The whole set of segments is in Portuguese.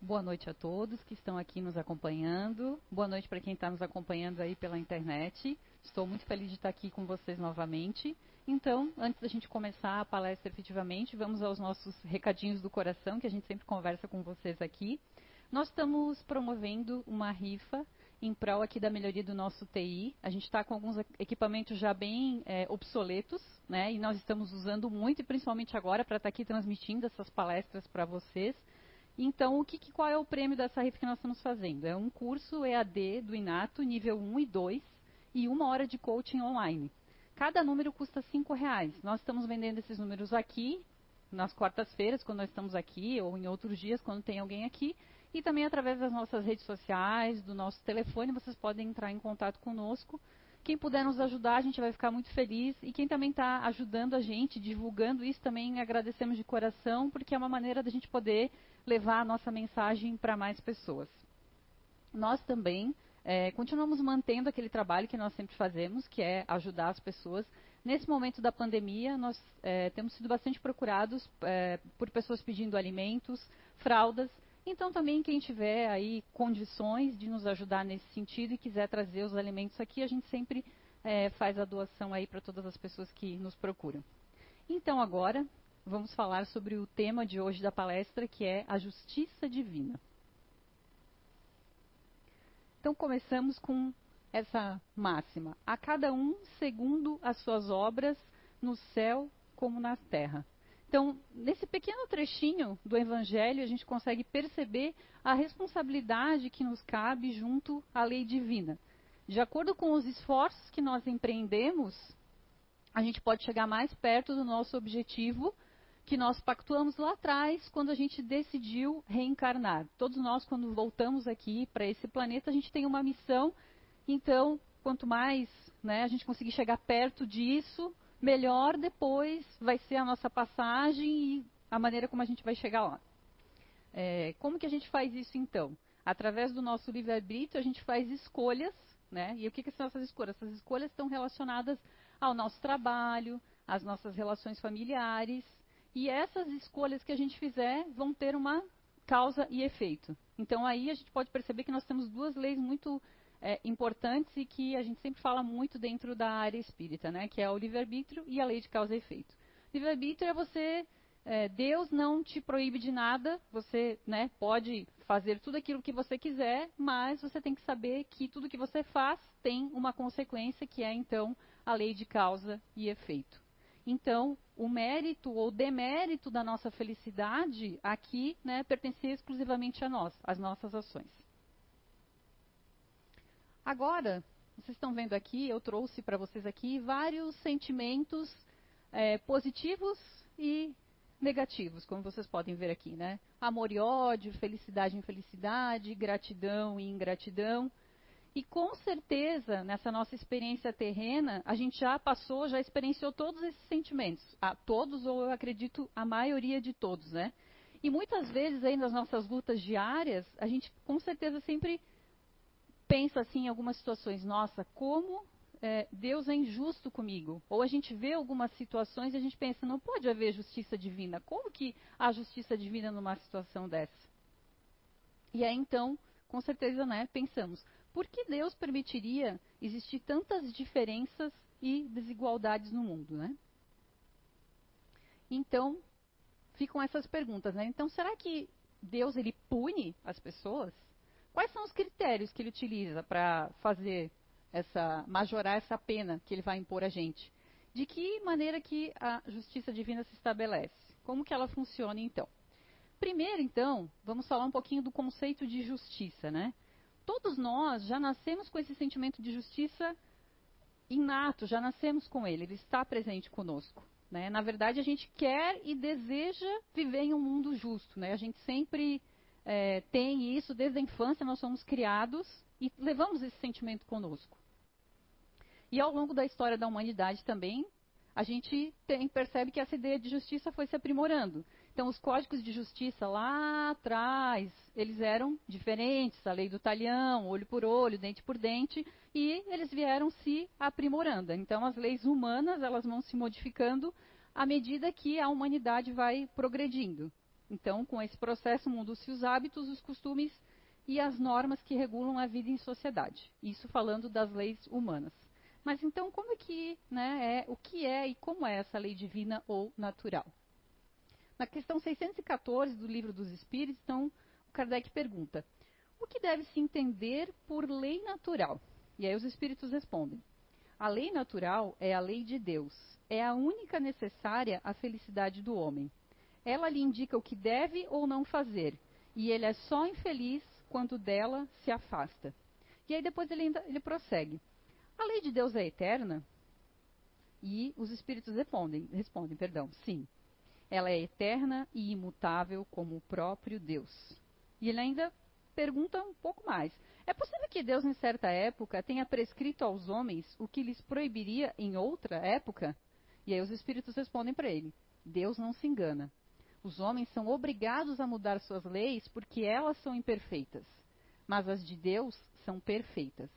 Boa noite a todos que estão aqui nos acompanhando. Boa noite para quem está nos acompanhando aí pela internet. Estou muito feliz de estar aqui com vocês novamente. Então, antes da gente começar a palestra efetivamente, vamos aos nossos recadinhos do coração, que a gente sempre conversa com vocês aqui. Nós estamos promovendo uma rifa em prol aqui da melhoria do nosso TI. A gente está com alguns equipamentos já bem é, obsoletos, né? E nós estamos usando muito, e principalmente agora, para estar tá aqui transmitindo essas palestras para vocês. Então, o que, qual é o prêmio dessa rifa que nós estamos fazendo? É um curso EAD do Inato, nível 1 e 2, e uma hora de coaching online. Cada número custa R$ reais. Nós estamos vendendo esses números aqui, nas quartas-feiras, quando nós estamos aqui, ou em outros dias, quando tem alguém aqui. E também através das nossas redes sociais, do nosso telefone, vocês podem entrar em contato conosco. Quem puder nos ajudar, a gente vai ficar muito feliz. E quem também está ajudando a gente, divulgando isso, também agradecemos de coração, porque é uma maneira da gente poder levar a nossa mensagem para mais pessoas. Nós também é, continuamos mantendo aquele trabalho que nós sempre fazemos, que é ajudar as pessoas. Nesse momento da pandemia, nós é, temos sido bastante procurados é, por pessoas pedindo alimentos, fraldas. Então, também quem tiver aí condições de nos ajudar nesse sentido e quiser trazer os alimentos aqui, a gente sempre é, faz a doação aí para todas as pessoas que nos procuram. Então, agora, vamos falar sobre o tema de hoje da palestra, que é a justiça divina. Então, começamos com essa máxima: a cada um segundo as suas obras, no céu como na terra. Então, nesse pequeno trechinho do Evangelho, a gente consegue perceber a responsabilidade que nos cabe junto à lei divina. De acordo com os esforços que nós empreendemos, a gente pode chegar mais perto do nosso objetivo que nós pactuamos lá atrás quando a gente decidiu reencarnar. Todos nós, quando voltamos aqui para esse planeta, a gente tem uma missão. Então, quanto mais né, a gente conseguir chegar perto disso, melhor depois vai ser a nossa passagem e a maneira como a gente vai chegar lá. É, como que a gente faz isso então? Através do nosso livre-arbítrio, a gente faz escolhas, né? E o que, que são essas escolhas? Essas escolhas estão relacionadas ao nosso trabalho, às nossas relações familiares, e essas escolhas que a gente fizer vão ter uma causa e efeito. Então aí a gente pode perceber que nós temos duas leis muito é, importantes e que a gente sempre fala muito dentro da área espírita, né? Que é o livre-arbítrio e a lei de causa e efeito. Livre-arbítrio é você é, Deus não te proíbe de nada, você né, pode fazer tudo aquilo que você quiser, mas você tem que saber que tudo que você faz tem uma consequência, que é então a lei de causa e efeito. Então, o mérito ou demérito da nossa felicidade aqui né, pertencia exclusivamente a nós, às nossas ações. Agora, vocês estão vendo aqui, eu trouxe para vocês aqui vários sentimentos é, positivos e negativos, como vocês podem ver aqui, né? Amor e ódio, felicidade e infelicidade, gratidão e ingratidão. E com certeza, nessa nossa experiência terrena, a gente já passou, já experienciou todos esses sentimentos. A todos, ou eu acredito, a maioria de todos, né? E muitas vezes aí nas nossas lutas diárias, a gente com certeza sempre pensa assim em algumas situações, nossa, como é, Deus é injusto comigo. Ou a gente vê algumas situações e a gente pensa, não pode haver justiça divina. Como que há justiça divina numa situação dessa? E aí então, com certeza, né, pensamos, por que Deus permitiria existir tantas diferenças e desigualdades no mundo, né? Então, ficam essas perguntas, né? Então, será que Deus ele pune as pessoas? Quais são os critérios que ele utiliza para fazer essa majorar essa pena que ele vai impor a gente? De que maneira que a justiça divina se estabelece? Como que ela funciona então? Primeiro, então, vamos falar um pouquinho do conceito de justiça, né? Todos nós já nascemos com esse sentimento de justiça inato, já nascemos com ele, ele está presente conosco. Né? Na verdade, a gente quer e deseja viver em um mundo justo. Né? A gente sempre é, tem isso desde a infância, nós somos criados e levamos esse sentimento conosco. E ao longo da história da humanidade também, a gente tem, percebe que essa ideia de justiça foi se aprimorando. Então, os códigos de justiça lá atrás, eles eram diferentes, a lei do talhão, olho por olho, dente por dente, e eles vieram se aprimorando. Então, as leis humanas, elas vão se modificando à medida que a humanidade vai progredindo. Então, com esse processo, mudam-se os hábitos, os costumes e as normas que regulam a vida em sociedade. Isso falando das leis humanas. Mas então, como é que, né, é, o que é e como é essa lei divina ou natural? Na questão 614 do Livro dos Espíritos, então, o Kardec pergunta: o que deve se entender por lei natural? E aí os espíritos respondem: a lei natural é a lei de Deus, é a única necessária à felicidade do homem. Ela lhe indica o que deve ou não fazer, e ele é só infeliz quando dela se afasta. E aí depois ele, ainda, ele prossegue. A lei de Deus é eterna? E os espíritos respondem, respondem, perdão, sim. Ela é eterna e imutável como o próprio Deus. E ele ainda pergunta um pouco mais. É possível que Deus, em certa época, tenha prescrito aos homens o que lhes proibiria em outra época? E aí os espíritos respondem para ele: Deus não se engana. Os homens são obrigados a mudar suas leis porque elas são imperfeitas, mas as de Deus são perfeitas.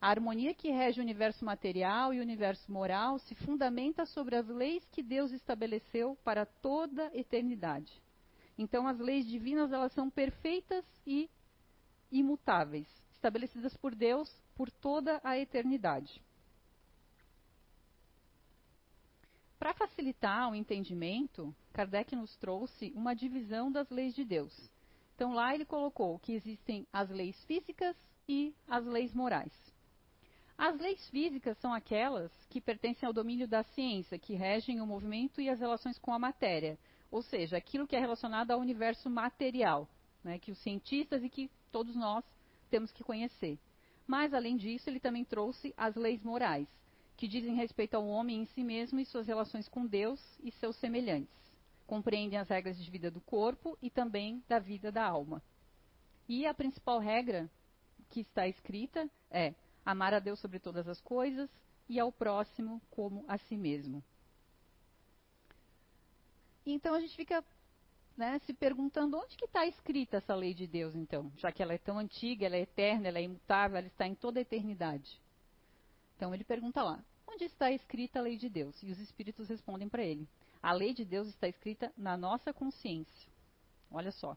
A harmonia que rege o universo material e o universo moral se fundamenta sobre as leis que Deus estabeleceu para toda a eternidade. Então, as leis divinas elas são perfeitas e imutáveis, estabelecidas por Deus por toda a eternidade. Para facilitar o entendimento, Kardec nos trouxe uma divisão das leis de Deus. Então, lá ele colocou que existem as leis físicas e as leis morais. As leis físicas são aquelas que pertencem ao domínio da ciência, que regem o movimento e as relações com a matéria, ou seja, aquilo que é relacionado ao universo material, né, que os cientistas e que todos nós temos que conhecer. Mas, além disso, ele também trouxe as leis morais, que dizem respeito ao homem em si mesmo e suas relações com Deus e seus semelhantes. Compreendem as regras de vida do corpo e também da vida da alma. E a principal regra que está escrita é amar a Deus sobre todas as coisas e ao próximo como a si mesmo. Então a gente fica né, se perguntando onde que está escrita essa lei de Deus, então, já que ela é tão antiga, ela é eterna, ela é imutável, ela está em toda a eternidade. Então ele pergunta lá, onde está escrita a lei de Deus? E os espíritos respondem para ele, a lei de Deus está escrita na nossa consciência. Olha só.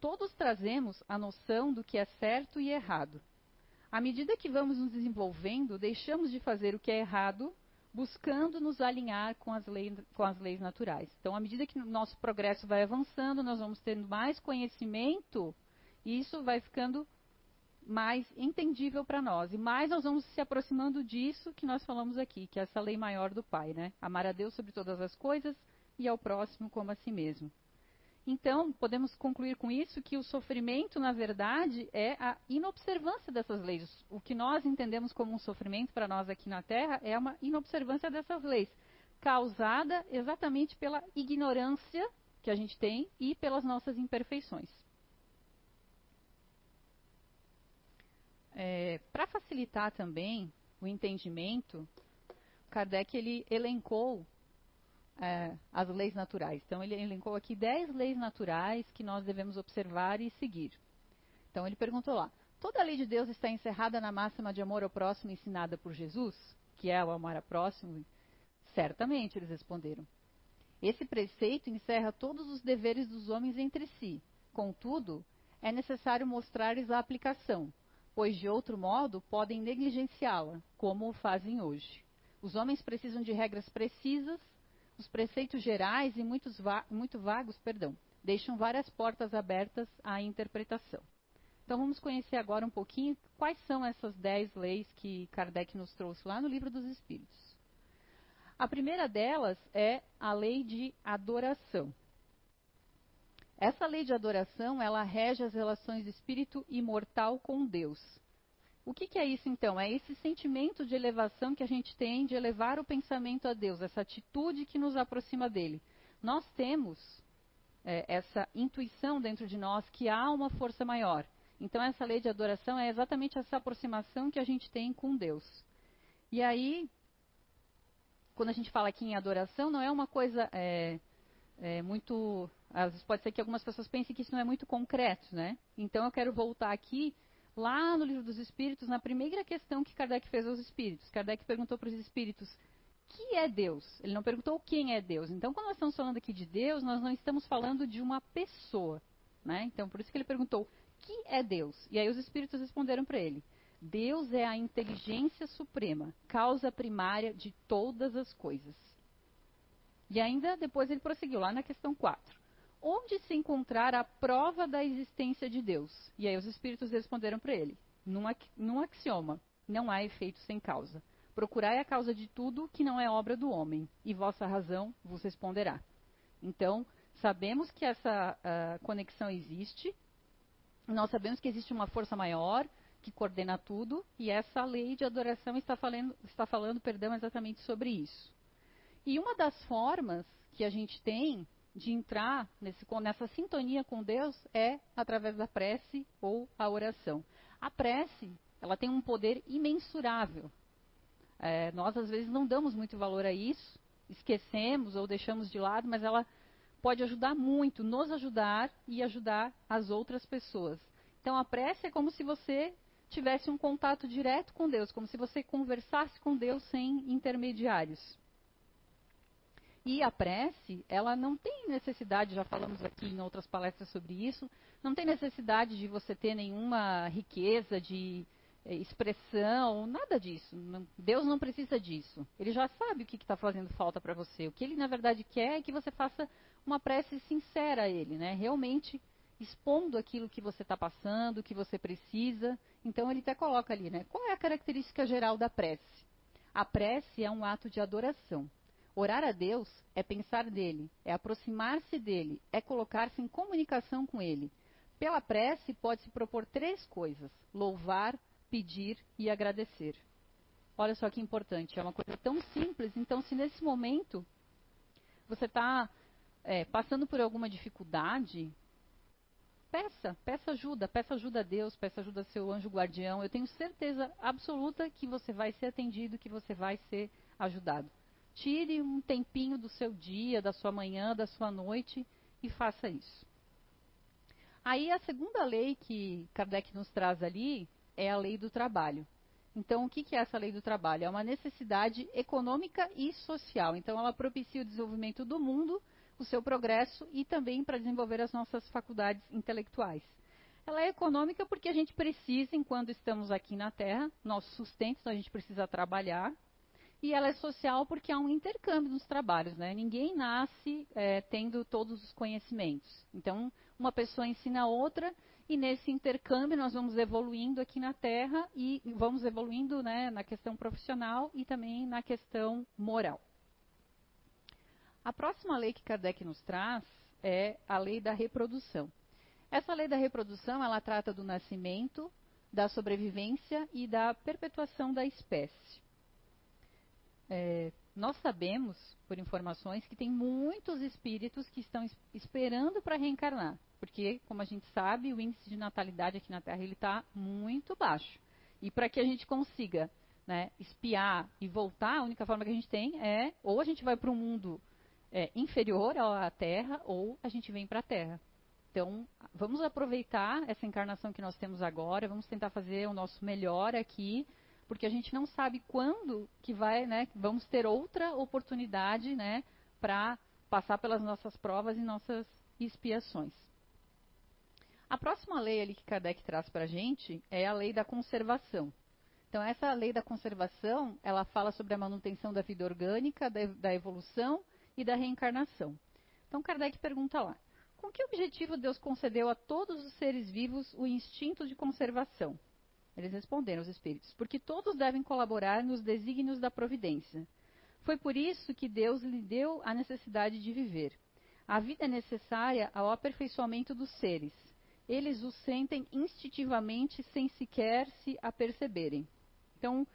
Todos trazemos a noção do que é certo e errado, à medida que vamos nos desenvolvendo, deixamos de fazer o que é errado, buscando nos alinhar com as, leis, com as leis naturais. Então, à medida que o nosso progresso vai avançando, nós vamos tendo mais conhecimento e isso vai ficando mais entendível para nós. E mais nós vamos se aproximando disso que nós falamos aqui, que é essa lei maior do Pai, né? Amar a Deus sobre todas as coisas e ao próximo como a si mesmo. Então, podemos concluir com isso que o sofrimento, na verdade, é a inobservância dessas leis. O que nós entendemos como um sofrimento para nós aqui na Terra é uma inobservância dessas leis, causada exatamente pela ignorância que a gente tem e pelas nossas imperfeições. É, para facilitar também o entendimento, Kardec ele elencou é, as leis naturais. Então, ele elencou aqui 10 leis naturais que nós devemos observar e seguir. Então, ele perguntou lá: toda a lei de Deus está encerrada na máxima de amor ao próximo ensinada por Jesus, que é o amar ao próximo? Certamente, eles responderam. Esse preceito encerra todos os deveres dos homens entre si. Contudo, é necessário mostrar-lhes a aplicação, pois de outro modo podem negligenciá-la, como o fazem hoje. Os homens precisam de regras precisas os preceitos gerais e muitos va muito vagos, perdão, deixam várias portas abertas à interpretação. Então vamos conhecer agora um pouquinho quais são essas dez leis que Kardec nos trouxe lá no Livro dos Espíritos. A primeira delas é a lei de adoração. Essa lei de adoração, ela rege as relações espírito imortal com Deus. O que, que, é isso então? É esse sentimento de elevação que a gente tem de elevar o pensamento a Deus, essa atitude que nos aproxima dele. Nós temos é, essa intuição dentro de nós que há uma força maior. Então, essa lei de adoração é exatamente essa aproximação que a gente tem com Deus. E aí, quando a gente fala aqui em adoração, não é uma coisa é, é muito. Às vezes pode ser que algumas pessoas pensem que isso não é muito concreto, né? Então, eu quero voltar aqui lá no livro dos Espíritos, na primeira questão que Kardec fez aos Espíritos. Kardec perguntou para os Espíritos que é Deus. Ele não perguntou quem é Deus. Então, quando nós estamos falando aqui de Deus, nós não estamos falando de uma pessoa. Né? Então, por isso que ele perguntou: que é Deus? E aí os espíritos responderam para ele: Deus é a inteligência suprema, causa primária de todas as coisas. E ainda depois ele prosseguiu lá na questão 4. Onde se encontrar a prova da existência de Deus? E aí os espíritos responderam para ele: num, num axioma, não há efeito sem causa. Procurai a causa de tudo que não é obra do homem, e vossa razão vos responderá. Então, sabemos que essa uh, conexão existe, nós sabemos que existe uma força maior que coordena tudo, e essa lei de adoração está falando, está falando perdão, exatamente sobre isso. E uma das formas que a gente tem de entrar nesse, nessa sintonia com Deus é através da prece ou a oração. A prece, ela tem um poder imensurável é, nós, às vezes, não damos muito valor a isso, esquecemos ou deixamos de lado, mas ela pode ajudar muito, nos ajudar e ajudar as outras pessoas. Então, a prece é como se você tivesse um contato direto com Deus, como se você conversasse com Deus sem intermediários. E a prece, ela não tem necessidade, já falamos aqui em outras palestras sobre isso, não tem necessidade de você ter nenhuma riqueza de é, expressão, nada disso. Deus não precisa disso. Ele já sabe o que está fazendo falta para você. O que ele na verdade quer é que você faça uma prece sincera a ele, né? Realmente expondo aquilo que você está passando, o que você precisa. Então ele até coloca ali, né? Qual é a característica geral da prece? A prece é um ato de adoração. Orar a Deus é pensar nele, é aproximar-se dele, é colocar-se em comunicação com ele. Pela prece pode-se propor três coisas: louvar, pedir e agradecer. Olha só que importante, é uma coisa tão simples. Então, se nesse momento você está é, passando por alguma dificuldade, peça, peça ajuda, peça ajuda a Deus, peça ajuda a seu anjo guardião. Eu tenho certeza absoluta que você vai ser atendido, que você vai ser ajudado. Tire um tempinho do seu dia, da sua manhã, da sua noite e faça isso. Aí a segunda lei que Kardec nos traz ali é a lei do trabalho. Então, o que é essa lei do trabalho? É uma necessidade econômica e social. Então, ela propicia o desenvolvimento do mundo, o seu progresso e também para desenvolver as nossas faculdades intelectuais. Ela é econômica porque a gente precisa, enquanto estamos aqui na Terra, nosso sustento, então a gente precisa trabalhar. E ela é social porque há um intercâmbio nos trabalhos, né? Ninguém nasce é, tendo todos os conhecimentos. Então, uma pessoa ensina a outra e nesse intercâmbio nós vamos evoluindo aqui na Terra e vamos evoluindo né, na questão profissional e também na questão moral. A próxima lei que Kardec nos traz é a lei da reprodução. Essa lei da reprodução ela trata do nascimento, da sobrevivência e da perpetuação da espécie. É, nós sabemos, por informações, que tem muitos espíritos que estão esperando para reencarnar porque, como a gente sabe, o índice de natalidade aqui na Terra ele está muito baixo. E para que a gente consiga né, espiar e voltar, a única forma que a gente tem é ou a gente vai para um mundo é, inferior à Terra ou a gente vem para a Terra. Então, vamos aproveitar essa encarnação que nós temos agora, vamos tentar fazer o nosso melhor aqui, porque a gente não sabe quando que vai, né, vamos ter outra oportunidade, né, para passar pelas nossas provas e nossas expiações. A próxima lei ali que Kardec traz para a gente é a lei da conservação. Então, essa lei da conservação, ela fala sobre a manutenção da vida orgânica, da, evolução e da reencarnação. Então, Kardec pergunta lá, com que objetivo Deus concedeu a todos os seres vivos o instinto de conservação? Eles responderam, os espíritos, porque todos devem colaborar nos desígnios da providência. Foi por isso que Deus lhe deu a necessidade de viver. A vida é necessária ao aperfeiçoamento dos seres eles o sentem instintivamente sem sequer se aperceberem. Então,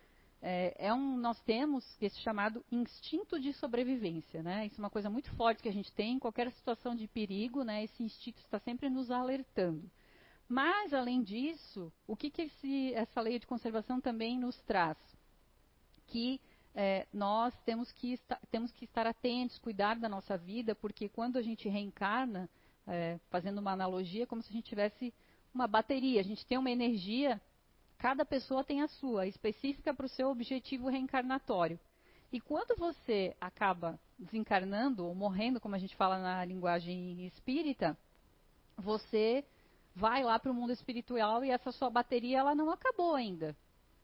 é, é, um, nós temos esse chamado instinto de sobrevivência, né? Isso é uma coisa muito forte que a gente tem em qualquer situação de perigo, né? Esse instinto está sempre nos alertando. Mas, além disso, o que, que esse, essa lei de conservação também nos traz? Que é, nós temos que, estar, temos que estar atentos, cuidar da nossa vida, porque quando a gente reencarna, é, fazendo uma analogia, como se a gente tivesse uma bateria. A gente tem uma energia, cada pessoa tem a sua, específica para o seu objetivo reencarnatório. E quando você acaba desencarnando ou morrendo, como a gente fala na linguagem espírita, você vai lá para o mundo espiritual e essa sua bateria ela não acabou ainda.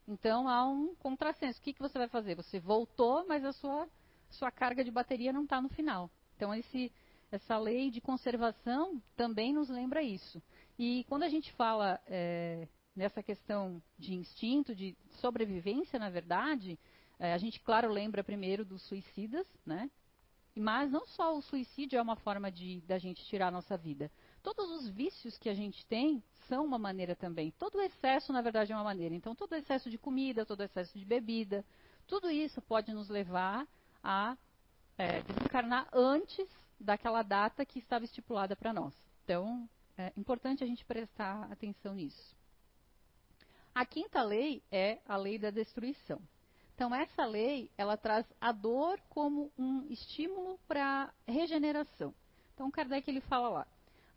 Então há um contrassenso. O que, que você vai fazer? Você voltou, mas a sua, sua carga de bateria não está no final. Então esse, essa lei de conservação também nos lembra isso. E quando a gente fala é, nessa questão de instinto, de sobrevivência, na verdade, é, a gente, claro, lembra primeiro dos suicidas, né? Mas não só o suicídio é uma forma de da gente tirar a nossa vida. Todos os vícios que a gente tem são uma maneira também. Todo excesso, na verdade, é uma maneira. Então, todo excesso de comida, todo excesso de bebida, tudo isso pode nos levar a é, desencarnar antes daquela data que estava estipulada para nós. Então, é importante a gente prestar atenção nisso. A quinta lei é a lei da destruição. Então, essa lei, ela traz a dor como um estímulo para regeneração. Então, Kardec ele fala lá: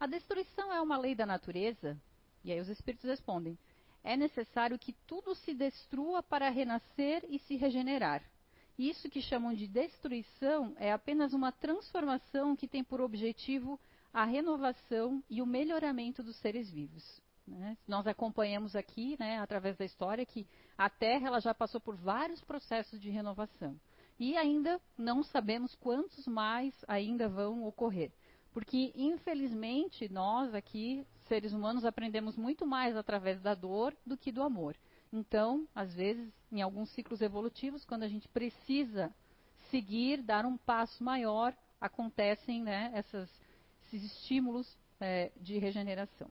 a destruição é uma lei da natureza? E aí os espíritos respondem: é necessário que tudo se destrua para renascer e se regenerar. Isso que chamam de destruição é apenas uma transformação que tem por objetivo a renovação e o melhoramento dos seres vivos. Né? Nós acompanhamos aqui, né, através da história, que a Terra ela já passou por vários processos de renovação. E ainda não sabemos quantos mais ainda vão ocorrer. Porque, infelizmente, nós aqui, seres humanos, aprendemos muito mais através da dor do que do amor. Então, às vezes, em alguns ciclos evolutivos, quando a gente precisa seguir, dar um passo maior, acontecem né, essas, esses estímulos é, de regeneração.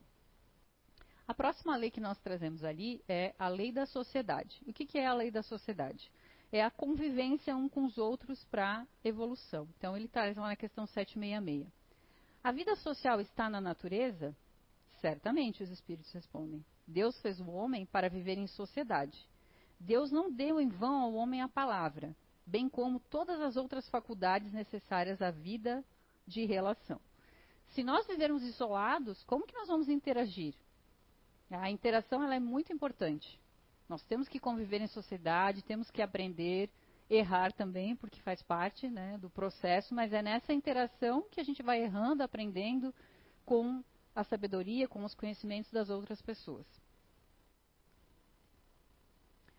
A próxima lei que nós trazemos ali é a lei da sociedade. O que, que é a lei da sociedade? É a convivência um com os outros para evolução. Então, ele traz lá na questão 766. A vida social está na natureza? Certamente, os espíritos respondem. Deus fez o homem para viver em sociedade. Deus não deu em vão ao homem a palavra, bem como todas as outras faculdades necessárias à vida de relação. Se nós vivermos isolados, como que nós vamos interagir? A interação ela é muito importante. Nós temos que conviver em sociedade, temos que aprender, errar também, porque faz parte né, do processo, mas é nessa interação que a gente vai errando, aprendendo com a sabedoria, com os conhecimentos das outras pessoas.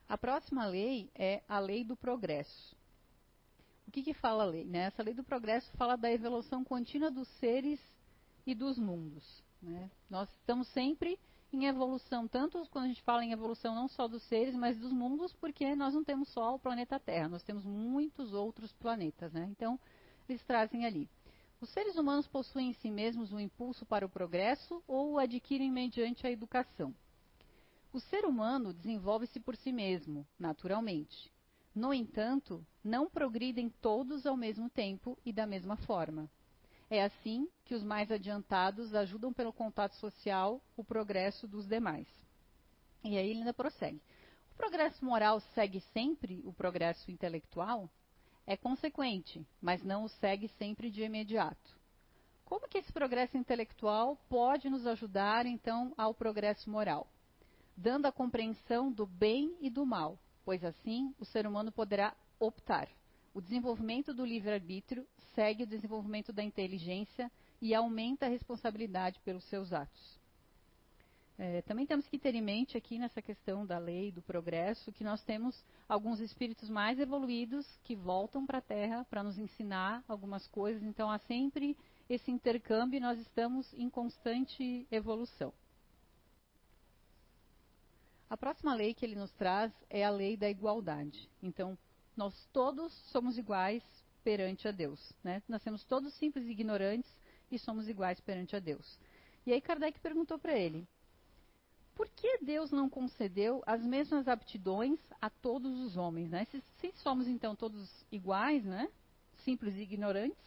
A próxima lei é a lei do progresso. O que, que fala a lei? Né? Essa lei do progresso fala da evolução contínua dos seres e dos mundos. Né? Nós estamos sempre em evolução, tanto quando a gente fala em evolução não só dos seres, mas dos mundos, porque nós não temos só o planeta Terra, nós temos muitos outros planetas, né? Então, eles trazem ali. Os seres humanos possuem em si mesmos um impulso para o progresso ou o adquirem mediante a educação. O ser humano desenvolve-se por si mesmo, naturalmente. No entanto, não progridem todos ao mesmo tempo e da mesma forma. É assim que os mais adiantados ajudam pelo contato social o progresso dos demais. E aí ele ainda prossegue. O progresso moral segue sempre o progresso intelectual? É consequente, mas não o segue sempre de imediato. Como que esse progresso intelectual pode nos ajudar, então, ao progresso moral? Dando a compreensão do bem e do mal, pois assim o ser humano poderá optar. O desenvolvimento do livre-arbítrio segue o desenvolvimento da inteligência e aumenta a responsabilidade pelos seus atos. É, também temos que ter em mente aqui nessa questão da lei, do progresso, que nós temos alguns espíritos mais evoluídos que voltam para a Terra para nos ensinar algumas coisas. Então há sempre esse intercâmbio e nós estamos em constante evolução. A próxima lei que ele nos traz é a lei da igualdade. Então, nós todos somos iguais perante a Deus. Né? Nascemos todos simples e ignorantes e somos iguais perante a Deus. E aí Kardec perguntou para ele: por que Deus não concedeu as mesmas aptidões a todos os homens? Né? Se, se somos então todos iguais, né? simples e ignorantes?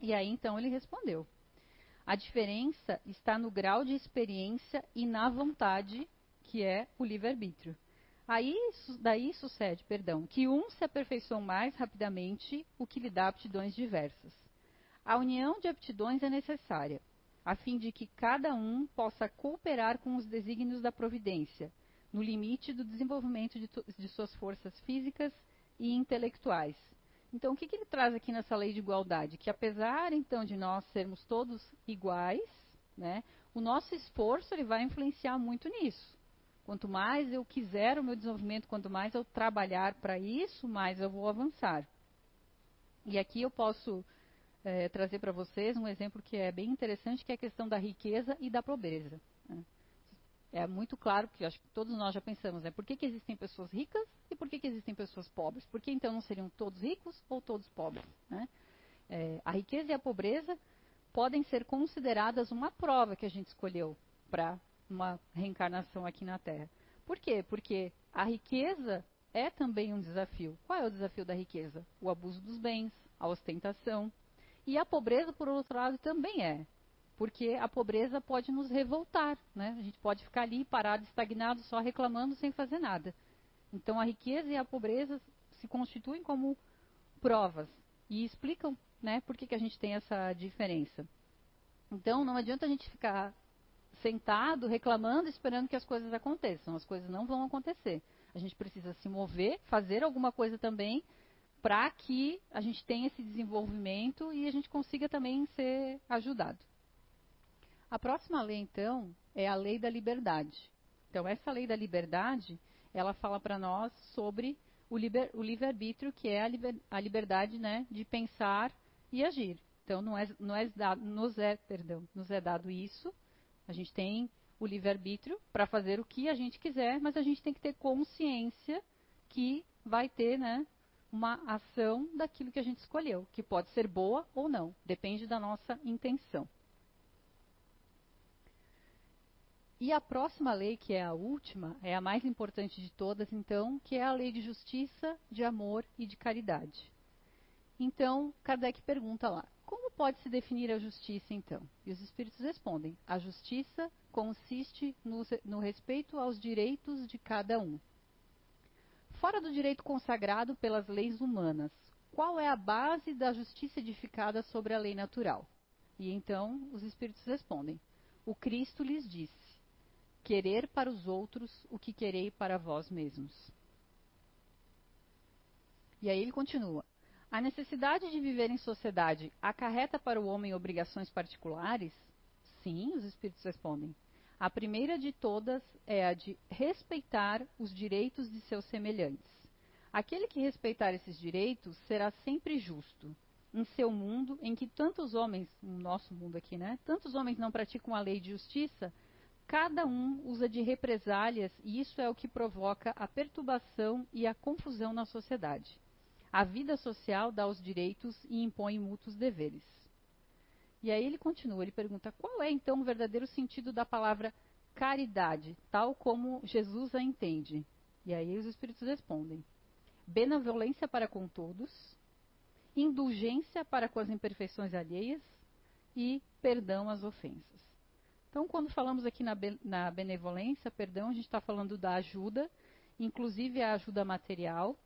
E aí então ele respondeu: a diferença está no grau de experiência e na vontade, que é o livre-arbítrio. Aí, daí sucede, perdão, que um se aperfeiçoa mais rapidamente, o que lhe dá aptidões diversas. A união de aptidões é necessária, a fim de que cada um possa cooperar com os desígnios da providência, no limite do desenvolvimento de, de suas forças físicas e intelectuais. Então, o que, que ele traz aqui nessa lei de igualdade? Que apesar, então, de nós sermos todos iguais, né, o nosso esforço ele vai influenciar muito nisso. Quanto mais eu quiser o meu desenvolvimento, quanto mais eu trabalhar para isso, mais eu vou avançar. E aqui eu posso é, trazer para vocês um exemplo que é bem interessante, que é a questão da riqueza e da pobreza. Né? É muito claro que acho que todos nós já pensamos, né? Por que, que existem pessoas ricas e por que, que existem pessoas pobres? Por que então não seriam todos ricos ou todos pobres? Né? É, a riqueza e a pobreza podem ser consideradas uma prova que a gente escolheu para uma reencarnação aqui na Terra. Por quê? Porque a riqueza é também um desafio. Qual é o desafio da riqueza? O abuso dos bens, a ostentação. E a pobreza, por outro lado, também é. Porque a pobreza pode nos revoltar, né? A gente pode ficar ali parado, estagnado, só reclamando sem fazer nada. Então a riqueza e a pobreza se constituem como provas e explicam, né, por que, que a gente tem essa diferença. Então não adianta a gente ficar sentado, reclamando, esperando que as coisas aconteçam. As coisas não vão acontecer. A gente precisa se mover, fazer alguma coisa também para que a gente tenha esse desenvolvimento e a gente consiga também ser ajudado. A próxima lei, então, é a lei da liberdade. Então, essa lei da liberdade, ela fala para nós sobre o, liber, o livre-arbítrio, que é a, liber, a liberdade né, de pensar e agir. Então, não é, não é nos, é, perdão, nos é dado isso. A gente tem o livre-arbítrio para fazer o que a gente quiser, mas a gente tem que ter consciência que vai ter né, uma ação daquilo que a gente escolheu, que pode ser boa ou não, depende da nossa intenção. E a próxima lei, que é a última, é a mais importante de todas, então, que é a lei de justiça, de amor e de caridade. Então, Kardec pergunta lá: pode se definir a justiça, então? E os espíritos respondem: a justiça consiste no, no respeito aos direitos de cada um. Fora do direito consagrado pelas leis humanas, qual é a base da justiça edificada sobre a lei natural? E então os espíritos respondem: O Cristo lhes disse: Querer para os outros o que querei para vós mesmos. E aí ele continua: A necessidade de viver em sociedade acarreta para o homem obrigações particulares? Sim, os espíritos respondem. A primeira de todas é a de respeitar os direitos de seus semelhantes. Aquele que respeitar esses direitos será sempre justo. Em seu mundo, em que tantos homens, no nosso mundo aqui, né? Tantos homens não praticam a lei de justiça, Cada um usa de represálias e isso é o que provoca a perturbação e a confusão na sociedade. A vida social dá os direitos e impõe mútuos deveres. E aí ele continua, ele pergunta: qual é então o verdadeiro sentido da palavra caridade, tal como Jesus a entende? E aí os espíritos respondem: benevolência para com todos, indulgência para com as imperfeições alheias e perdão às ofensas. Então, quando falamos aqui na, na benevolência, perdão, a gente está falando da ajuda, inclusive a ajuda material.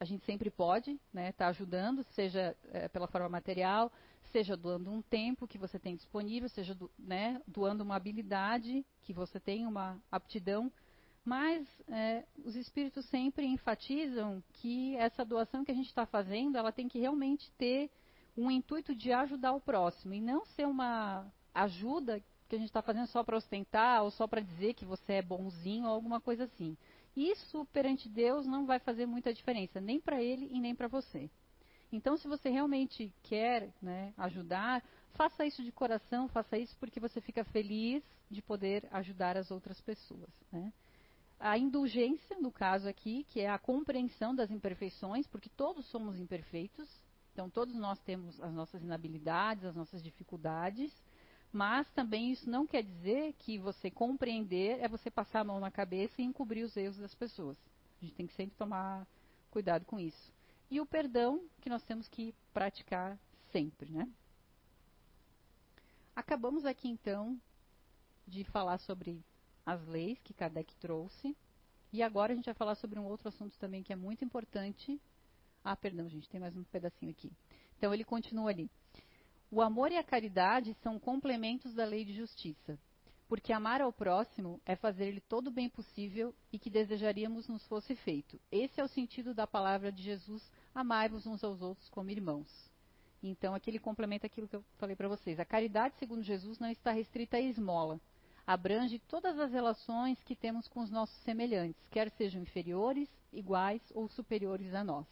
A gente sempre pode estar né, tá ajudando, seja é, pela forma material, seja doando um tempo que você tem disponível, seja do, né, doando uma habilidade que você tem, uma aptidão. Mas é, os espíritos sempre enfatizam que essa doação que a gente está fazendo, ela tem que realmente ter um intuito de ajudar o próximo e não ser uma ajuda que a gente está fazendo só para ostentar ou só para dizer que você é bonzinho ou alguma coisa assim. Isso perante Deus não vai fazer muita diferença, nem para ele e nem para você. Então, se você realmente quer né, ajudar, faça isso de coração, faça isso porque você fica feliz de poder ajudar as outras pessoas. Né? A indulgência, no caso aqui, que é a compreensão das imperfeições, porque todos somos imperfeitos, então todos nós temos as nossas inabilidades, as nossas dificuldades, mas também isso não quer dizer que você compreender é você passar a mão na cabeça e encobrir os erros das pessoas. A gente tem que sempre tomar cuidado com isso. E o perdão que nós temos que praticar sempre, né? Acabamos aqui então de falar sobre as leis que Kardec trouxe. E agora a gente vai falar sobre um outro assunto também que é muito importante. Ah, perdão, gente, tem mais um pedacinho aqui. Então ele continua ali. O amor e a caridade são complementos da lei de justiça. porque amar ao próximo é fazer-lhe todo o bem possível e que desejaríamos nos fosse feito. Esse é o sentido da palavra de Jesus: amai-vos uns aos outros como irmãos. Então, aqui ele complementa aquilo que eu falei para vocês. A caridade, segundo Jesus, não está restrita à esmola. Abrange todas as relações que temos com os nossos semelhantes, quer sejam inferiores, iguais ou superiores a nós.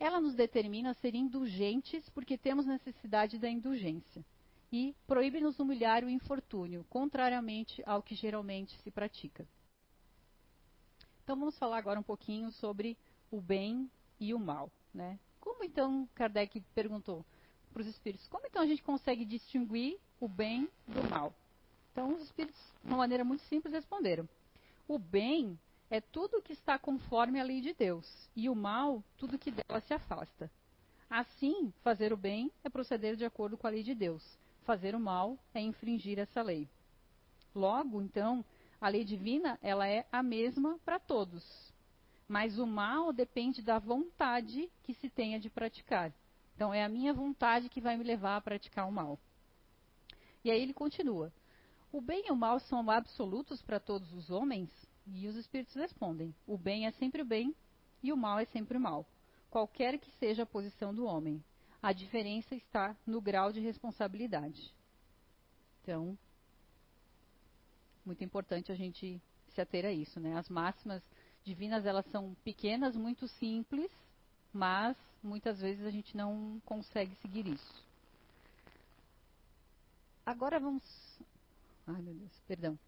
Ela nos determina a ser indulgentes porque temos necessidade da indulgência e proíbe-nos humilhar o infortúnio, contrariamente ao que geralmente se pratica. Então vamos falar agora um pouquinho sobre o bem e o mal. Né? Como então, Kardec perguntou para os espíritos, como então a gente consegue distinguir o bem do mal? Então os espíritos, de uma maneira muito simples, responderam: o bem é tudo que está conforme a lei de Deus, e o mal, tudo que dela se afasta. Assim, fazer o bem é proceder de acordo com a lei de Deus, fazer o mal é infringir essa lei. Logo, então, a lei divina ela é a mesma para todos, mas o mal depende da vontade que se tenha de praticar. Então, é a minha vontade que vai me levar a praticar o mal. E aí ele continua: O bem e o mal são absolutos para todos os homens? E os espíritos respondem: O bem é sempre o bem e o mal é sempre o mal, qualquer que seja a posição do homem. A diferença está no grau de responsabilidade. Então, muito importante a gente se ater a isso, né? As máximas divinas elas são pequenas, muito simples, mas muitas vezes a gente não consegue seguir isso. Agora vamos. Ai meu Deus, perdão.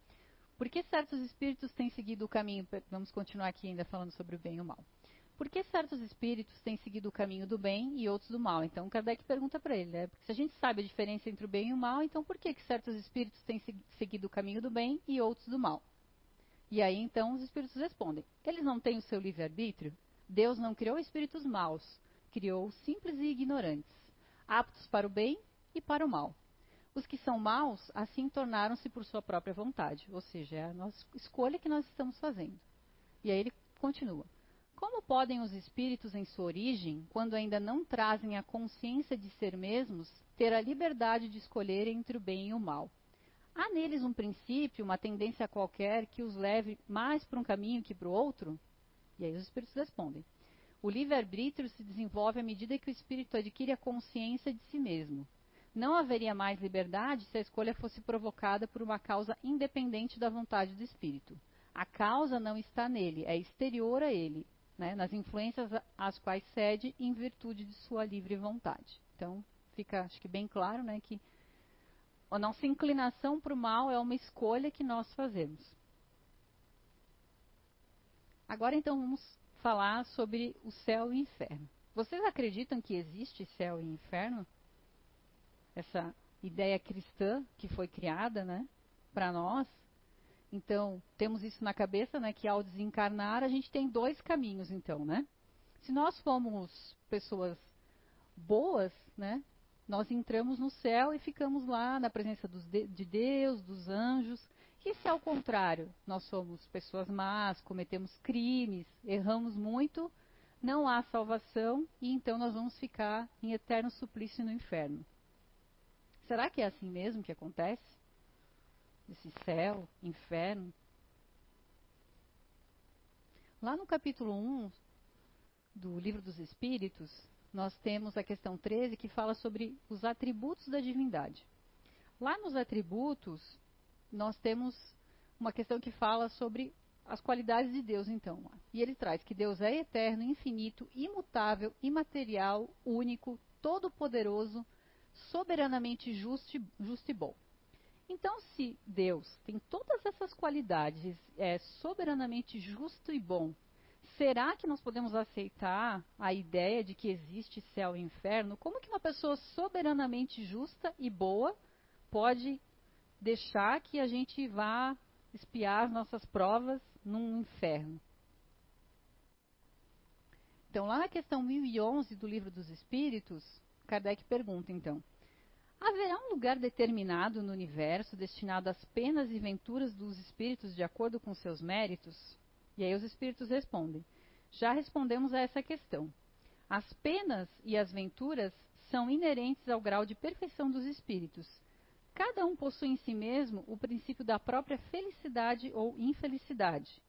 Por que certos espíritos têm seguido o caminho? Vamos continuar aqui ainda falando sobre o bem e o mal. Por que certos espíritos têm seguido o caminho do bem e outros do mal? Então Kardec pergunta para ele, né? Porque se a gente sabe a diferença entre o bem e o mal, então por que, que certos espíritos têm seguido o caminho do bem e outros do mal? E aí então os espíritos respondem: eles não têm o seu livre-arbítrio? Deus não criou espíritos maus, criou simples e ignorantes, aptos para o bem e para o mal. Os que são maus, assim tornaram-se por sua própria vontade, ou seja, é a nossa escolha que nós estamos fazendo. E aí ele continua. Como podem os espíritos, em sua origem, quando ainda não trazem a consciência de ser mesmos, ter a liberdade de escolher entre o bem e o mal? Há neles um princípio, uma tendência qualquer que os leve mais para um caminho que para o outro? E aí os espíritos respondem: O livre-arbítrio se desenvolve à medida que o espírito adquire a consciência de si mesmo. Não haveria mais liberdade se a escolha fosse provocada por uma causa independente da vontade do espírito. A causa não está nele, é exterior a ele, né, nas influências às quais cede em virtude de sua livre vontade. Então, fica acho que bem claro né, que a nossa inclinação para o mal é uma escolha que nós fazemos. Agora, então, vamos falar sobre o céu e o inferno. Vocês acreditam que existe céu e inferno? Essa ideia cristã que foi criada né, para nós, então, temos isso na cabeça, né, que ao desencarnar a gente tem dois caminhos, então, né? Se nós formos pessoas boas, né, nós entramos no céu e ficamos lá na presença de Deus, dos anjos. E se ao contrário, nós somos pessoas más, cometemos crimes, erramos muito, não há salvação e então nós vamos ficar em eterno suplício no inferno. Será que é assim mesmo que acontece? esse céu, inferno. Lá no capítulo 1 do Livro dos Espíritos, nós temos a questão 13 que fala sobre os atributos da divindade. Lá nos atributos, nós temos uma questão que fala sobre as qualidades de Deus, então. E ele traz que Deus é eterno, infinito, imutável, imaterial, único, todo-poderoso, soberanamente justo, justo e bom. Então, se Deus tem todas essas qualidades, é soberanamente justo e bom, será que nós podemos aceitar a ideia de que existe céu e inferno? Como que uma pessoa soberanamente justa e boa pode deixar que a gente vá espiar as nossas provas num inferno? Então, lá na questão 1011 do Livro dos Espíritos, Kardec pergunta então: Haverá um lugar determinado no universo destinado às penas e venturas dos espíritos de acordo com seus méritos? E aí os espíritos respondem: Já respondemos a essa questão. As penas e as venturas são inerentes ao grau de perfeição dos espíritos. cada um possui em si mesmo o princípio da própria felicidade ou infelicidade.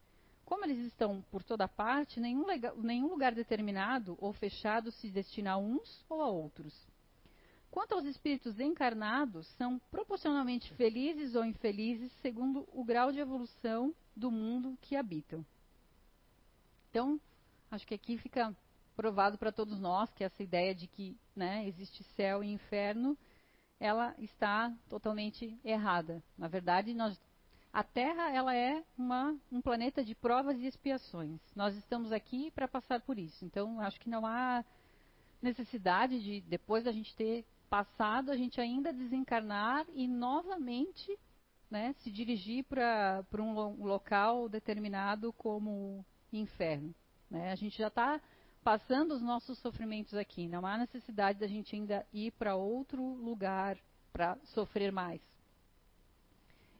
Como eles estão por toda parte, nenhum, nenhum lugar determinado ou fechado se destina a uns ou a outros. Quanto aos espíritos encarnados, são proporcionalmente felizes ou infelizes segundo o grau de evolução do mundo que habitam. Então, acho que aqui fica provado para todos nós que essa ideia de que né, existe céu e inferno, ela está totalmente errada. Na verdade, nós, a Terra ela é uma, um planeta de provas e expiações. Nós estamos aqui para passar por isso. Então, acho que não há necessidade de, depois da gente ter passado, a gente ainda desencarnar e novamente né, se dirigir para um local determinado como inferno. Né? A gente já está passando os nossos sofrimentos aqui, não há necessidade da gente ainda ir para outro lugar para sofrer mais.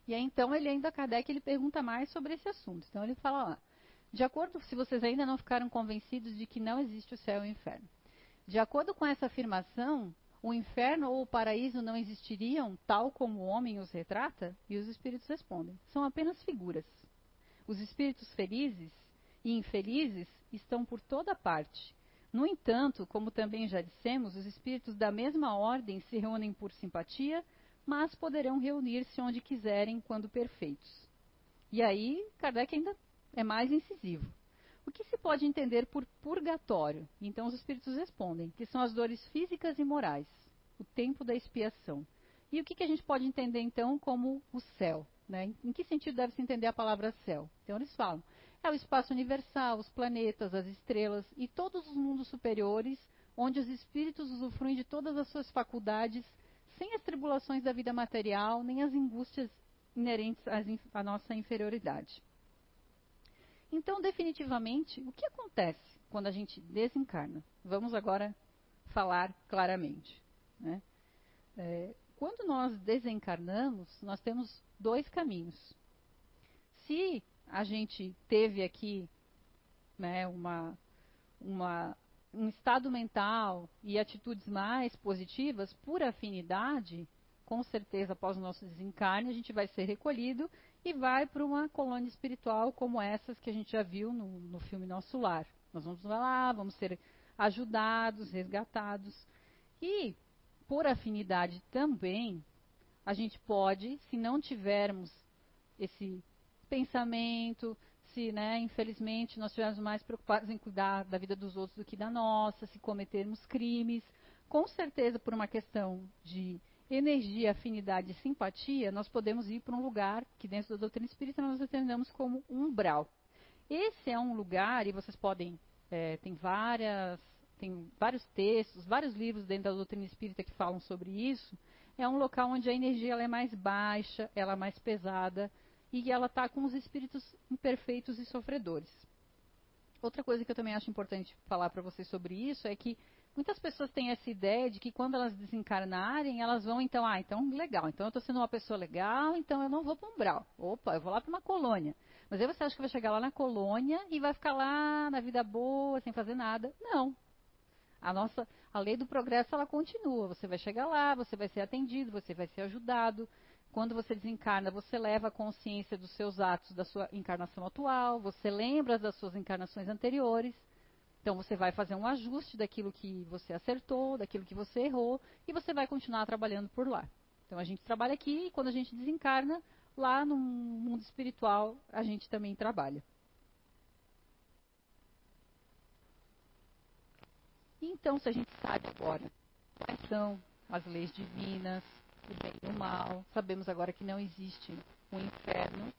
E aí então ele ainda, Kardec, ele pergunta mais sobre esse assunto. Então ele fala, ó, de acordo, se vocês ainda não ficaram convencidos de que não existe o céu e o inferno. De acordo com essa afirmação, o inferno ou o paraíso não existiriam tal como o homem os retrata? E os espíritos respondem: são apenas figuras. Os espíritos felizes e infelizes estão por toda parte. No entanto, como também já dissemos, os espíritos da mesma ordem se reúnem por simpatia, mas poderão reunir-se onde quiserem quando perfeitos. E aí, Kardec ainda é mais incisivo. O que se pode entender por purgatório? Então os espíritos respondem que são as dores físicas e morais, o tempo da expiação. E o que, que a gente pode entender então como o céu? Né? Em que sentido deve se entender a palavra céu? Então eles falam: é o espaço universal, os planetas, as estrelas e todos os mundos superiores, onde os espíritos usufruem de todas as suas faculdades, sem as tribulações da vida material, nem as angústias inerentes à nossa inferioridade. Então, definitivamente, o que acontece quando a gente desencarna? Vamos agora falar claramente. Né? É, quando nós desencarnamos, nós temos dois caminhos. Se a gente teve aqui né, uma, uma, um estado mental e atitudes mais positivas, por afinidade, com certeza após o nosso desencarne, a gente vai ser recolhido e vai para uma colônia espiritual como essas que a gente já viu no, no filme Nosso Lar. Nós vamos lá, vamos ser ajudados, resgatados. E, por afinidade também, a gente pode, se não tivermos esse pensamento, se, né, infelizmente, nós estivermos mais preocupados em cuidar da vida dos outros do que da nossa, se cometermos crimes, com certeza por uma questão de energia, afinidade e simpatia, nós podemos ir para um lugar que dentro da doutrina espírita nós entendemos como umbral. Esse é um lugar, e vocês podem, é, tem várias, tem vários textos, vários livros dentro da doutrina espírita que falam sobre isso, é um local onde a energia é mais baixa, ela é mais pesada, e ela está com os espíritos imperfeitos e sofredores. Outra coisa que eu também acho importante falar para vocês sobre isso é que Muitas pessoas têm essa ideia de que quando elas desencarnarem, elas vão então, ah, então legal, então eu estou sendo uma pessoa legal, então eu não vou para um umbral. Opa, eu vou lá para uma colônia. Mas aí você acha que vai chegar lá na colônia e vai ficar lá na vida boa, sem fazer nada? Não. A nossa, a lei do progresso ela continua. Você vai chegar lá, você vai ser atendido, você vai ser ajudado. Quando você desencarna, você leva a consciência dos seus atos da sua encarnação atual, você lembra das suas encarnações anteriores. Então você vai fazer um ajuste daquilo que você acertou, daquilo que você errou, e você vai continuar trabalhando por lá. Então a gente trabalha aqui e quando a gente desencarna, lá no mundo espiritual, a gente também trabalha. Então, se a gente sabe agora quais são as leis divinas, o bem e o mal, sabemos agora que não existe um inferno,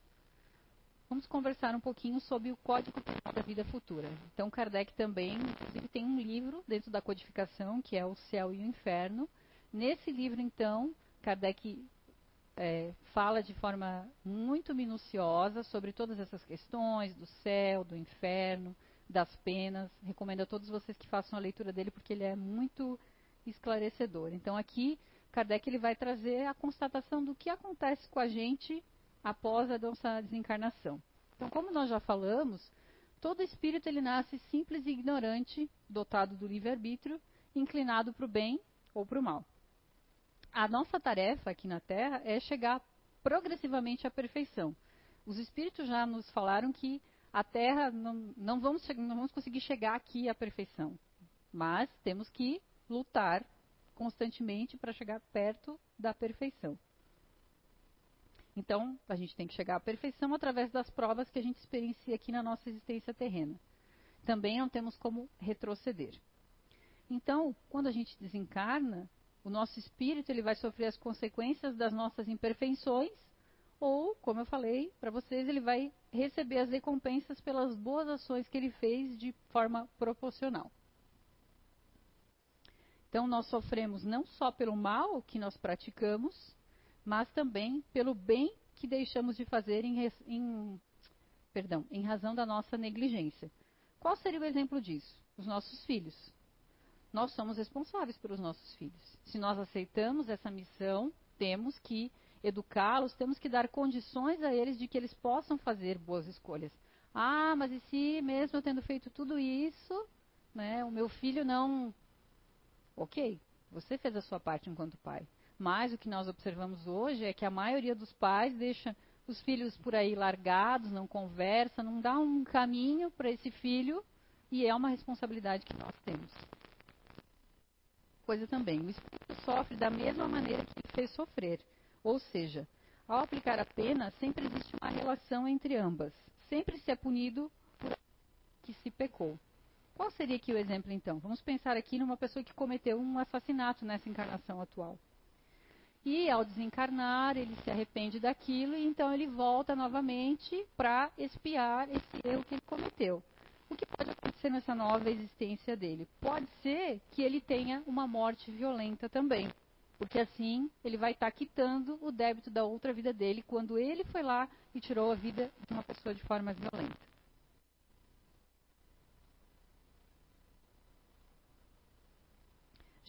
vamos conversar um pouquinho sobre o Código Penal da Vida Futura. Então, Kardec também, inclusive, tem um livro dentro da codificação, que é O Céu e o Inferno. Nesse livro, então, Kardec é, fala de forma muito minuciosa sobre todas essas questões do céu, do inferno, das penas. Recomendo a todos vocês que façam a leitura dele, porque ele é muito esclarecedor. Então, aqui, Kardec ele vai trazer a constatação do que acontece com a gente após a nossa desencarnação. Então, como nós já falamos, todo espírito ele nasce simples e ignorante, dotado do livre-arbítrio, inclinado para o bem ou para o mal. a nossa tarefa aqui na Terra é chegar progressivamente à perfeição. Os espíritos já nos falaram que a Terra não, não, vamos, não vamos conseguir chegar aqui à perfeição, mas temos que lutar constantemente para chegar perto da perfeição. Então, a gente tem que chegar à perfeição através das provas que a gente experiencia aqui na nossa existência terrena. Também não temos como retroceder. Então, quando a gente desencarna, o nosso espírito ele vai sofrer as consequências das nossas imperfeições, ou, como eu falei para vocês, ele vai receber as recompensas pelas boas ações que ele fez de forma proporcional. Então, nós sofremos não só pelo mal que nós praticamos, mas também pelo bem que deixamos de fazer em, em, perdão, em razão da nossa negligência. Qual seria o exemplo disso? Os nossos filhos. Nós somos responsáveis pelos nossos filhos. Se nós aceitamos essa missão, temos que educá-los, temos que dar condições a eles de que eles possam fazer boas escolhas. Ah, mas e se mesmo eu tendo feito tudo isso, né, o meu filho não. Ok, você fez a sua parte enquanto pai. Mas o que nós observamos hoje é que a maioria dos pais deixa os filhos por aí largados, não conversa, não dá um caminho para esse filho e é uma responsabilidade que nós temos. Coisa também, o espírito sofre da mesma maneira que fez sofrer. Ou seja, ao aplicar a pena, sempre existe uma relação entre ambas. Sempre se é punido por que se pecou. Qual seria aqui o exemplo então? Vamos pensar aqui numa pessoa que cometeu um assassinato nessa encarnação atual. E ao desencarnar, ele se arrepende daquilo e então ele volta novamente para expiar esse erro que ele cometeu. O que pode acontecer nessa nova existência dele? Pode ser que ele tenha uma morte violenta também. Porque assim ele vai estar tá quitando o débito da outra vida dele quando ele foi lá e tirou a vida de uma pessoa de forma violenta.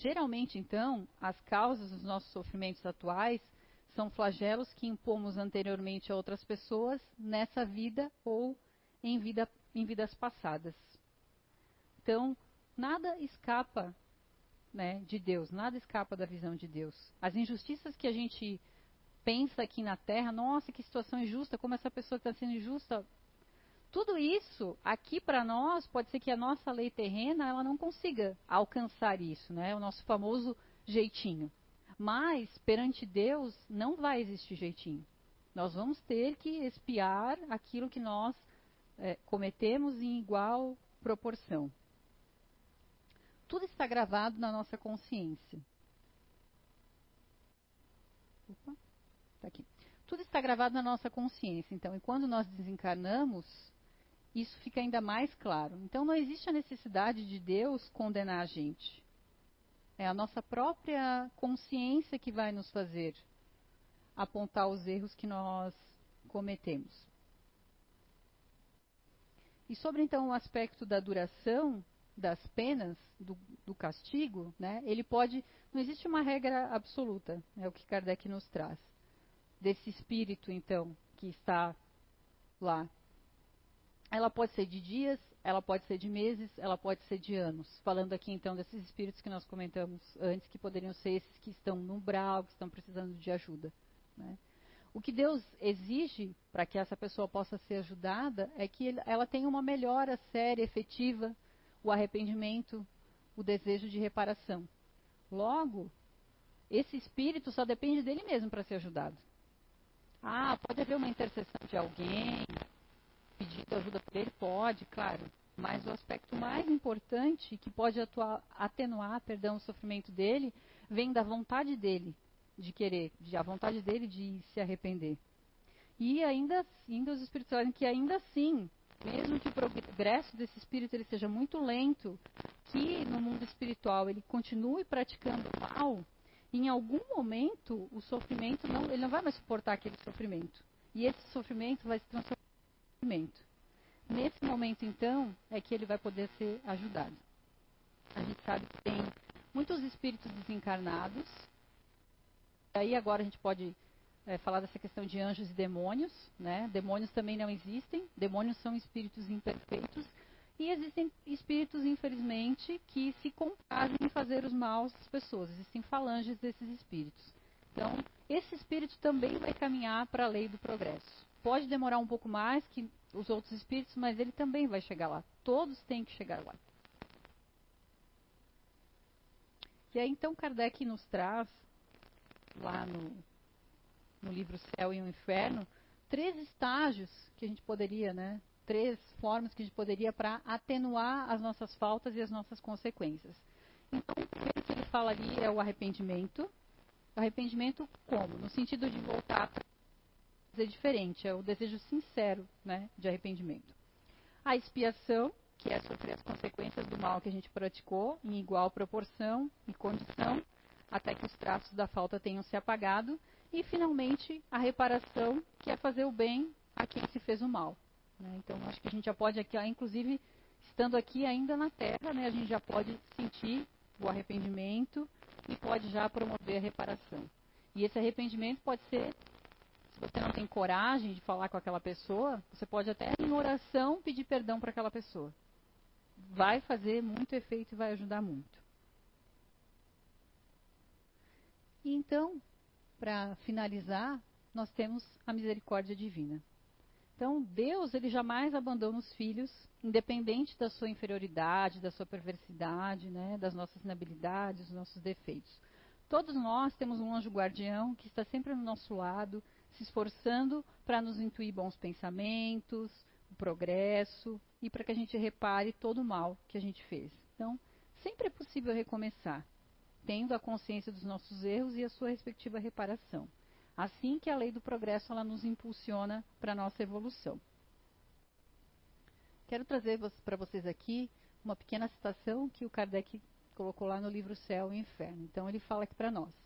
Geralmente, então, as causas dos nossos sofrimentos atuais são flagelos que impomos anteriormente a outras pessoas nessa vida ou em, vida, em vidas passadas. Então, nada escapa né, de Deus, nada escapa da visão de Deus. As injustiças que a gente pensa aqui na Terra, nossa, que situação injusta, como essa pessoa está sendo injusta, tudo isso, aqui para nós, pode ser que a nossa lei terrena ela não consiga alcançar isso, né? O nosso famoso jeitinho. Mas perante Deus não vai existir jeitinho. Nós vamos ter que expiar aquilo que nós é, cometemos em igual proporção. Tudo está gravado na nossa consciência. Opa, tá aqui. Tudo está gravado na nossa consciência. Então, e quando nós desencarnamos, isso fica ainda mais claro. Então não existe a necessidade de Deus condenar a gente. É a nossa própria consciência que vai nos fazer apontar os erros que nós cometemos. E sobre então o aspecto da duração das penas, do, do castigo, né, ele pode. Não existe uma regra absoluta, é o que Kardec nos traz. Desse espírito, então, que está lá ela pode ser de dias, ela pode ser de meses, ela pode ser de anos. Falando aqui então desses espíritos que nós comentamos antes, que poderiam ser esses que estão no umbral, que estão precisando de ajuda. Né? O que Deus exige para que essa pessoa possa ser ajudada é que ela tenha uma melhora séria, efetiva, o arrependimento, o desejo de reparação. Logo, esse espírito só depende dele mesmo para ser ajudado. Ah, pode haver uma intercessão de alguém, pedido ajuda por ele? Pode, claro. Mas o aspecto mais importante que pode atuar, atenuar perdão, o sofrimento dele vem da vontade dele de querer, de, vontade dele de se arrepender. E ainda assim, os espíritos dizem que ainda assim, mesmo que o progresso desse espírito ele seja muito lento, que no mundo espiritual ele continue praticando mal, em algum momento o sofrimento não, ele não vai mais suportar aquele sofrimento. E esse sofrimento vai se transformar sofrimento. Nesse momento, então, é que ele vai poder ser ajudado. A gente sabe que tem muitos espíritos desencarnados. Aí agora a gente pode é, falar dessa questão de anjos e demônios. Né? Demônios também não existem. Demônios são espíritos imperfeitos E existem espíritos, infelizmente, que se comprazem em fazer os maus às pessoas. Existem falanges desses espíritos. Então, esse espírito também vai caminhar para a lei do progresso. Pode demorar um pouco mais que os outros espíritos, mas ele também vai chegar lá. Todos têm que chegar lá. E aí, então, Kardec nos traz, lá no, no livro Céu e o Inferno, três estágios que a gente poderia, né? Três formas que a gente poderia para atenuar as nossas faltas e as nossas consequências. Então, o primeiro que ele fala ali é o arrependimento. Arrependimento como? No sentido de voltar dizer diferente, é o desejo sincero né, de arrependimento. A expiação, que é sofrer as consequências do mal que a gente praticou em igual proporção e condição, até que os traços da falta tenham se apagado. E, finalmente, a reparação, que é fazer o bem a quem se fez o mal. Né? Então, acho que a gente já pode, aqui, inclusive, estando aqui ainda na Terra, né, a gente já pode sentir o arrependimento e pode já promover a reparação. E esse arrependimento pode ser, se você não tem coragem de falar com aquela pessoa, você pode até em oração pedir perdão para aquela pessoa. Vai fazer muito efeito e vai ajudar muito. E então, para finalizar, nós temos a misericórdia divina. Então, Deus, ele jamais abandona os filhos, independente da sua inferioridade, da sua perversidade, né, das nossas inabilidades, dos nossos defeitos. Todos nós temos um anjo guardião que está sempre no nosso lado, se esforçando para nos intuir bons pensamentos, o progresso e para que a gente repare todo o mal que a gente fez. Então, sempre é possível recomeçar, tendo a consciência dos nossos erros e a sua respectiva reparação. Assim que a lei do progresso ela nos impulsiona para a nossa evolução. Quero trazer para vocês aqui uma pequena citação que o Kardec colocou lá no livro Céu e Inferno. Então ele fala aqui para nós.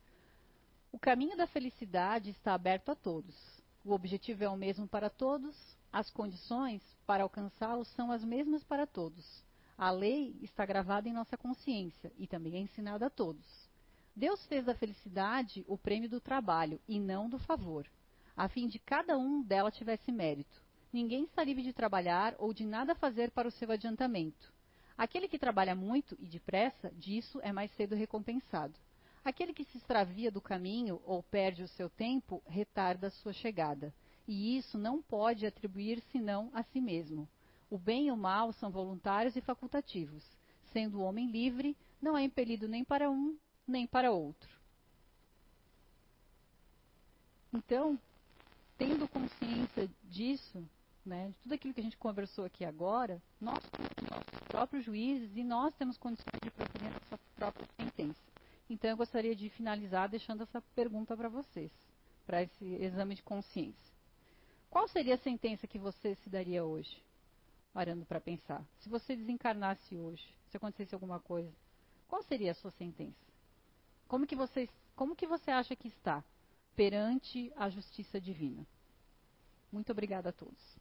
O caminho da felicidade está aberto a todos. O objetivo é o mesmo para todos, as condições para alcançá-lo são as mesmas para todos. A lei está gravada em nossa consciência e também é ensinada a todos. Deus fez da felicidade o prêmio do trabalho e não do favor, a fim de cada um dela tivesse mérito. Ninguém está livre de trabalhar ou de nada fazer para o seu adiantamento. Aquele que trabalha muito e depressa, disso é mais cedo recompensado. Aquele que se extravia do caminho ou perde o seu tempo, retarda a sua chegada. E isso não pode atribuir senão a si mesmo. O bem e o mal são voluntários e facultativos. Sendo o homem livre, não é impelido nem para um nem para outro. Então, tendo consciência disso, né, de tudo aquilo que a gente conversou aqui agora, nós somos nossos próprios juízes e nós temos condições de proferir nossa própria sentença. Então, eu gostaria de finalizar deixando essa pergunta para vocês, para esse exame de consciência. Qual seria a sentença que você se daria hoje? Parando para pensar. Se você desencarnasse hoje, se acontecesse alguma coisa, qual seria a sua sentença? Como que você, como que você acha que está perante a justiça divina? Muito obrigada a todos.